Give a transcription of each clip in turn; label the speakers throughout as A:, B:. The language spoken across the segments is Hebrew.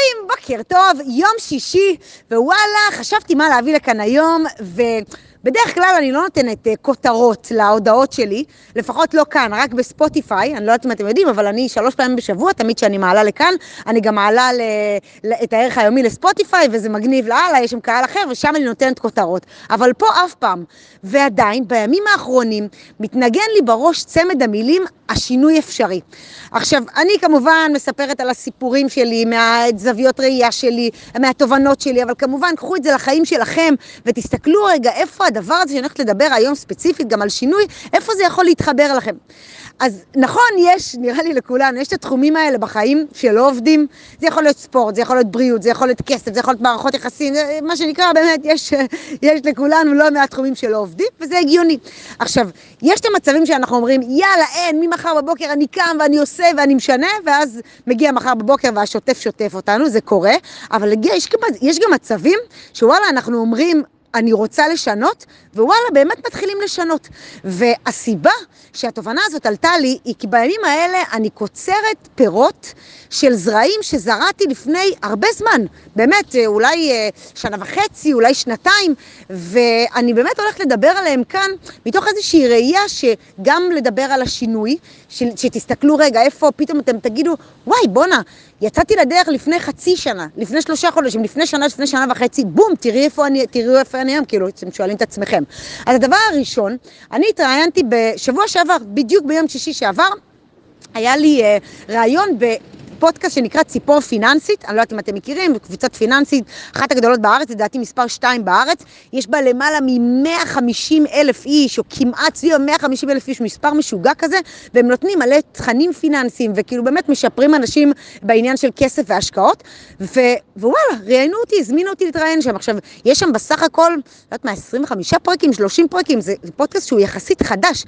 A: חברים, בוקר טוב, יום שישי, ווואלה, חשבתי מה להביא לכאן היום, ו... בדרך כלל אני לא נותנת uh, כותרות להודעות שלי, לפחות לא כאן, רק בספוטיפיי, אני לא יודעת אם אתם יודעים, אבל אני שלוש פעמים בשבוע, תמיד כשאני מעלה לכאן, אני גם מעלה ל, ל, את הערך היומי לספוטיפיי, וזה מגניב לאללה, יש שם קהל אחר, ושם אני נותנת כותרות. אבל פה אף פעם. ועדיין, בימים האחרונים, מתנגן לי בראש צמד המילים, השינוי אפשרי. עכשיו, אני כמובן מספרת על הסיפורים שלי, מהזוויות ראייה שלי, מהתובנות שלי, אבל כמובן, קחו את זה לחיים שלכם, ותסתכלו רגע איפה הדבר הזה שאני הולכת לדבר היום ספציפית גם על שינוי, איפה זה יכול להתחבר לכם. אז נכון, יש, נראה לי לכולנו, יש את התחומים האלה בחיים שלא עובדים. זה יכול להיות ספורט, זה יכול להיות בריאות, זה יכול להיות כסף, זה יכול להיות מערכות יחסים, מה שנקרא, באמת, יש, יש לכולנו לא מעט תחומים שלא עובדים, וזה הגיוני. עכשיו, יש את המצבים שאנחנו אומרים, יאללה, אין, ממחר בבוקר אני קם ואני עושה ואני משנה, ואז מגיע מחר בבוקר והשוטף שוטף אותנו, זה קורה, אבל יש, יש גם מצבים שוואלה, אנחנו אומרים, אני רוצה לשנות, ווואלה, באמת מתחילים לשנות. והסיבה שהתובנה הזאת עלתה לי, היא כי בימים האלה אני קוצרת פירות של זרעים שזרעתי לפני הרבה זמן. באמת, אה, אולי אה, שנה וחצי, אולי שנתיים, ואני באמת הולכת לדבר עליהם כאן, מתוך איזושהי ראייה שגם לדבר על השינוי, שתסתכלו רגע, איפה פתאום אתם תגידו, וואי, בואנה, יצאתי לדרך לפני חצי שנה, לפני שלושה חודשים, לפני שנה, לפני שנה וחצי, בום, תראי איפה אני, תראו איפה אני היום, כאילו, אתם שואלים את עצמכם. אז הדבר הראשון, אני התראיינתי בשבוע שעבר, בדיוק ביום שישי שעבר, היה לי uh, ראיון ב... פודקאסט שנקרא ציפור פיננסית, אני לא יודעת אם אתם מכירים, קבוצת פיננסית, אחת הגדולות בארץ, לדעתי מספר 2 בארץ, יש בה למעלה מ-150 אלף איש, או כמעט סביב 150 אלף איש, מספר משוגע כזה, והם נותנים מלא תכנים פיננסיים, וכאילו באמת משפרים אנשים בעניין של כסף והשקעות, ו- ווואלה, ראיינו אותי, הזמינו אותי להתראיין שם. עכשיו, יש שם בסך הכל, לא יודעת מה, 25 פרקים, 30 פרקים, זה, פודקאסט שהוא יחסית חדש,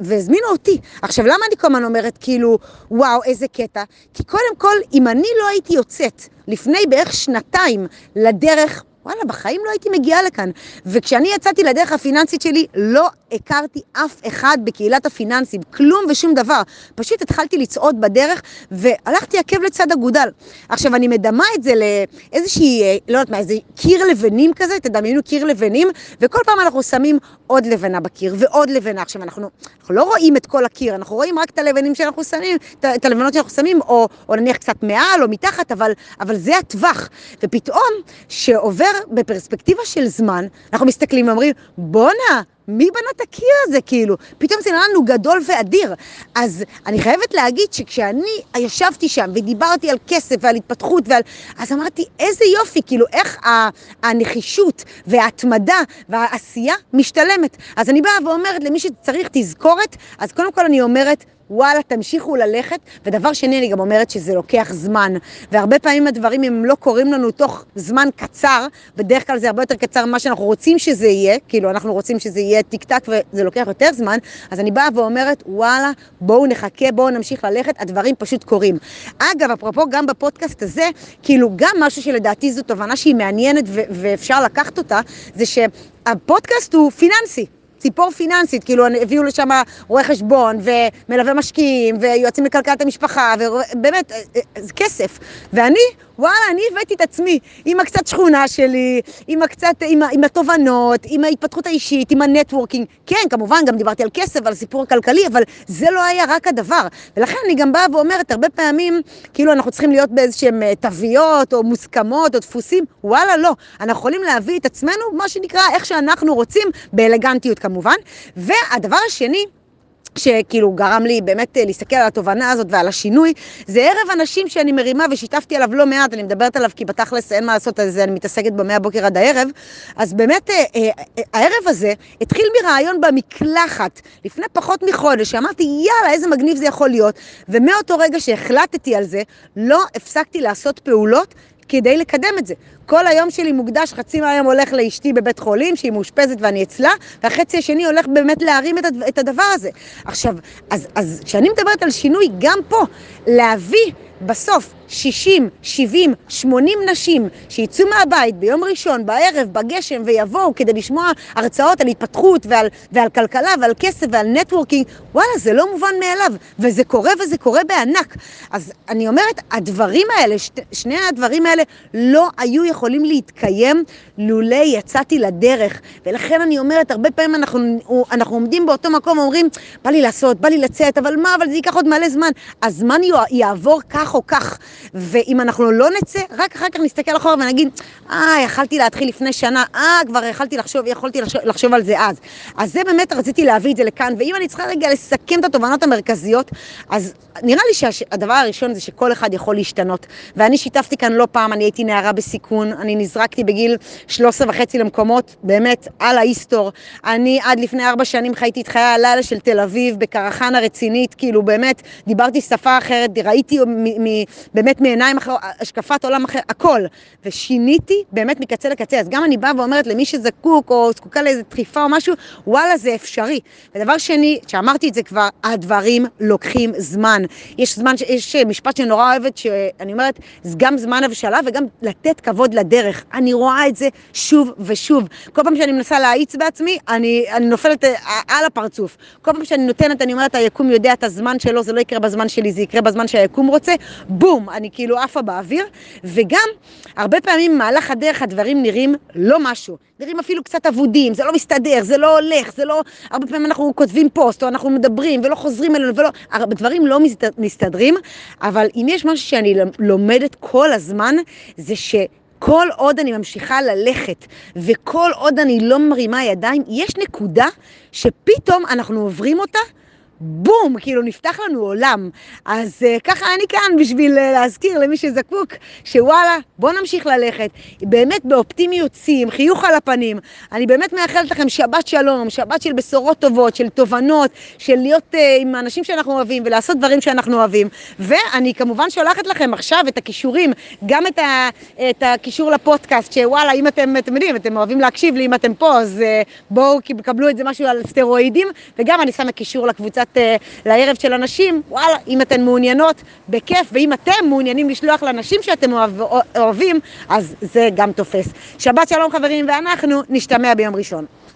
A: והזמינו אותי. עכשיו, למה אני כל הזמן אומרת, כאילו, וואו, איזה קטע? כי קודם כל, אם אני לא הייתי יוצאת לפני בערך שנתיים לדרך וואלה, בחיים לא הייתי מגיעה לכאן. וכשאני יצאתי לדרך הפיננסית שלי, לא הכרתי אף אחד בקהילת הפיננסים, כלום ושום דבר. פשוט התחלתי לצעוד בדרך, והלכתי עקב לצד אגודל. עכשיו, אני מדמה את זה לאיזושהי, אה, לא יודעת מה, איזה קיר לבנים כזה, תדמיינו קיר לבנים, וכל פעם אנחנו שמים עוד לבנה בקיר, ועוד לבנה. עכשיו, אנחנו, אנחנו לא רואים את כל הקיר, אנחנו רואים רק את הלבנים שאנחנו שמים, את הלבנות שאנחנו שמים, או, או נניח קצת מעל או מתחת, אבל, אבל זה הטווח. ופתאום, שעובר בפרספקטיבה של זמן, אנחנו מסתכלים ואומרים, בואנה, מי בנה את הקיר הזה, כאילו? פתאום זה נראה לנו גדול ואדיר. אז אני חייבת להגיד שכשאני ישבתי שם ודיברתי על כסף ועל התפתחות ועל... אז אמרתי, איזה יופי, כאילו, איך הנחישות וההתמדה והעשייה משתלמת. אז אני באה ואומרת למי שצריך תזכורת, אז קודם כל אני אומרת, וואלה, תמשיכו ללכת. ודבר שני, אני גם אומרת שזה לוקח זמן. והרבה פעמים הדברים, אם לא קורים לנו תוך זמן קצר, בדרך כלל זה הרבה יותר קצר ממה שאנחנו רוצים שזה יהיה, כאילו אנחנו רוצים שזה יהיה טיק טק וזה לוקח יותר זמן, אז אני באה ואומרת, וואלה, בואו נחכה, בואו נמשיך ללכת, הדברים פשוט קורים. אגב, אפרופו גם בפודקאסט הזה, כאילו גם משהו שלדעתי זו תובנה שהיא מעניינת ואפשר לקחת אותה, זה שהפודקאסט הוא פיננסי. ציפור פיננסית, כאילו הביאו לשם רואה חשבון ומלווה משקיעים ויועצים לכלכלת המשפחה, ובאמת, אה, אה, זה כסף. ואני וואלה, אני הבאתי את עצמי עם הקצת שכונה שלי, עם הקצת, עם, עם התובנות, עם ההתפתחות האישית, עם ה networking. כן, כמובן, גם דיברתי על כסף, על הסיפור הכלכלי, אבל זה לא היה רק הדבר. ולכן אני גם באה ואומרת, הרבה פעמים, כאילו אנחנו צריכים להיות באיזשהם אה, תוויות, או מוסכמות, או דפוסים. וואלה, לא. אנחנו יכולים להביא את עצמנו, מה שנקרא, איך שאנחנו רוצים, באלגנטיות כמובן. והדבר השני, שכאילו גרם לי באמת אה, להסתכל על התובנה הזאת ועל השינוי, זה ערב אנשים שאני מרימה ושיתפתי עליו לא מעט, אני מדברת עליו כי בתכלס אין מה לעשות, אז אני מתעסקת בו מהבוקר עד הערב, אז באמת אה, אה, הערב הזה התחיל מרעיון במקלחת. לפני פחות מחודש, שאמרתי יאללה איזה מגניב זה יכול להיות, ומאותו רגע שהחלטתי על זה, לא הפסקתי לעשות פעולות כדי לקדם את זה. כל היום שלי מוקדש, חצי מהיום הולך לאשתי בבית חולים, שהיא מאושפזת ואני אצלה, והחצי השני הולך באמת להרים את הדבר הזה. עכשיו, אז כשאני מדברת על שינוי, גם פה, להביא בסוף 60, 70, 80 נשים שיצאו מהבית ביום ראשון, בערב, בגשם, ויבואו כדי לשמוע הרצאות על התפתחות ועל, ועל כלכלה ועל כסף ועל נטוורקינג, וואלה, זה לא מובן מאליו, וזה קורה וזה קורה בענק. אז אני אומרת, הדברים האלה, שת, שני הדברים האלה לא היו יכולים להתקיים לולא יצאתי לדרך. ולכן אני אומרת, הרבה פעמים אנחנו, אנחנו עומדים באותו מקום ואומרים, בא לי לעשות, בא לי לצאת, אבל מה, אבל זה ייקח עוד מלא זמן. הזמן יעבור כך או כך. ואם אנחנו לא נצא, רק אחר כך נסתכל אחורה ונגיד, אה, יכלתי להתחיל לפני שנה, אה, כבר יכלתי לחשוב, יכולתי לחשוב, לחשוב על זה אז. אז זה באמת רציתי להביא את זה לכאן, ואם אני צריכה רגע לסכם את התובנות המרכזיות, אז נראה לי שהדבר הראשון זה שכל אחד יכול להשתנות. ואני שיתפתי כאן לא פעם, אני הייתי נערה בסיכון, אני נזרקתי בגיל 13 וחצי למקומות, באמת, על ההיסטור. אני עד לפני ארבע שנים חייתי את חיי הלילה של תל אביב, בקרחנה רצינית, כאילו באמת, דיברתי שפה אחרת, ראיתי באמת מעיניים אחרות, השקפת עולם אחרת, הכל. ושיניתי באמת מקצה לקצה. אז גם אני באה ואומרת למי שזקוק או זקוקה לאיזו דחיפה או משהו, וואלה, זה אפשרי. ודבר שני, שאמרתי את זה כבר, הדברים לוקחים זמן. יש זמן, יש משפט שאני נורא אוהבת, שאני אומרת, זה גם זמן הבשלה וגם לתת כבוד לדרך. אני רואה את זה שוב ושוב. כל פעם שאני מנסה להאיץ בעצמי, אני, אני נופלת אה, על הפרצוף. כל פעם שאני נותנת, אני אומרת, היקום יודע את הזמן שלו, זה לא יקרה בזמן שלי, זה יקרה בזמן שהיקום רוצה, בום, אני כאילו עפה באוויר. וגם, הרבה פעמים במהלך הדרך הדברים נראים לא משהו. נראים אפילו קצת אבודים, זה לא מסתדר, זה לא הולך, זה לא... הרבה פעמים אנחנו כותבים פוסט, או אנחנו מדברים, ולא חוזרים אלינו, ולא... דברים לא מסתדרים, אבל אם יש משהו שאני לומדת כל הזמן, זה ש... כל עוד אני ממשיכה ללכת וכל עוד אני לא מרימה ידיים, יש נקודה שפתאום אנחנו עוברים אותה בום, כאילו נפתח לנו עולם. אז uh, ככה אני כאן בשביל uh, להזכיר למי שזקוק, שוואלה, בוא נמשיך ללכת. באמת באופטימיות שיא, עם חיוך על הפנים. אני באמת מאחלת לכם שבת שלום, שבת של בשורות טובות, של תובנות, של להיות uh, עם האנשים שאנחנו אוהבים ולעשות דברים שאנחנו אוהבים. ואני כמובן שולחת לכם עכשיו את הכישורים, גם את, ה, את הקישור לפודקאסט, שוואלה, אם אתם, אתם יודעים, אתם אוהבים להקשיב לי, אם אתם פה, אז uh, בואו קבלו את זה משהו על סטרואידים, וגם אני שמה קישור לקבוצת אה, לערב של אנשים, וואלה, אם אתן מעוניינות, בכיף, ואם אתם מעוניינים לשלוח לאנשים שאתם אוהב, אוהבים, אז זה גם תופס. שבת שלום חברים, ואנחנו נשתמע ביום ראשון.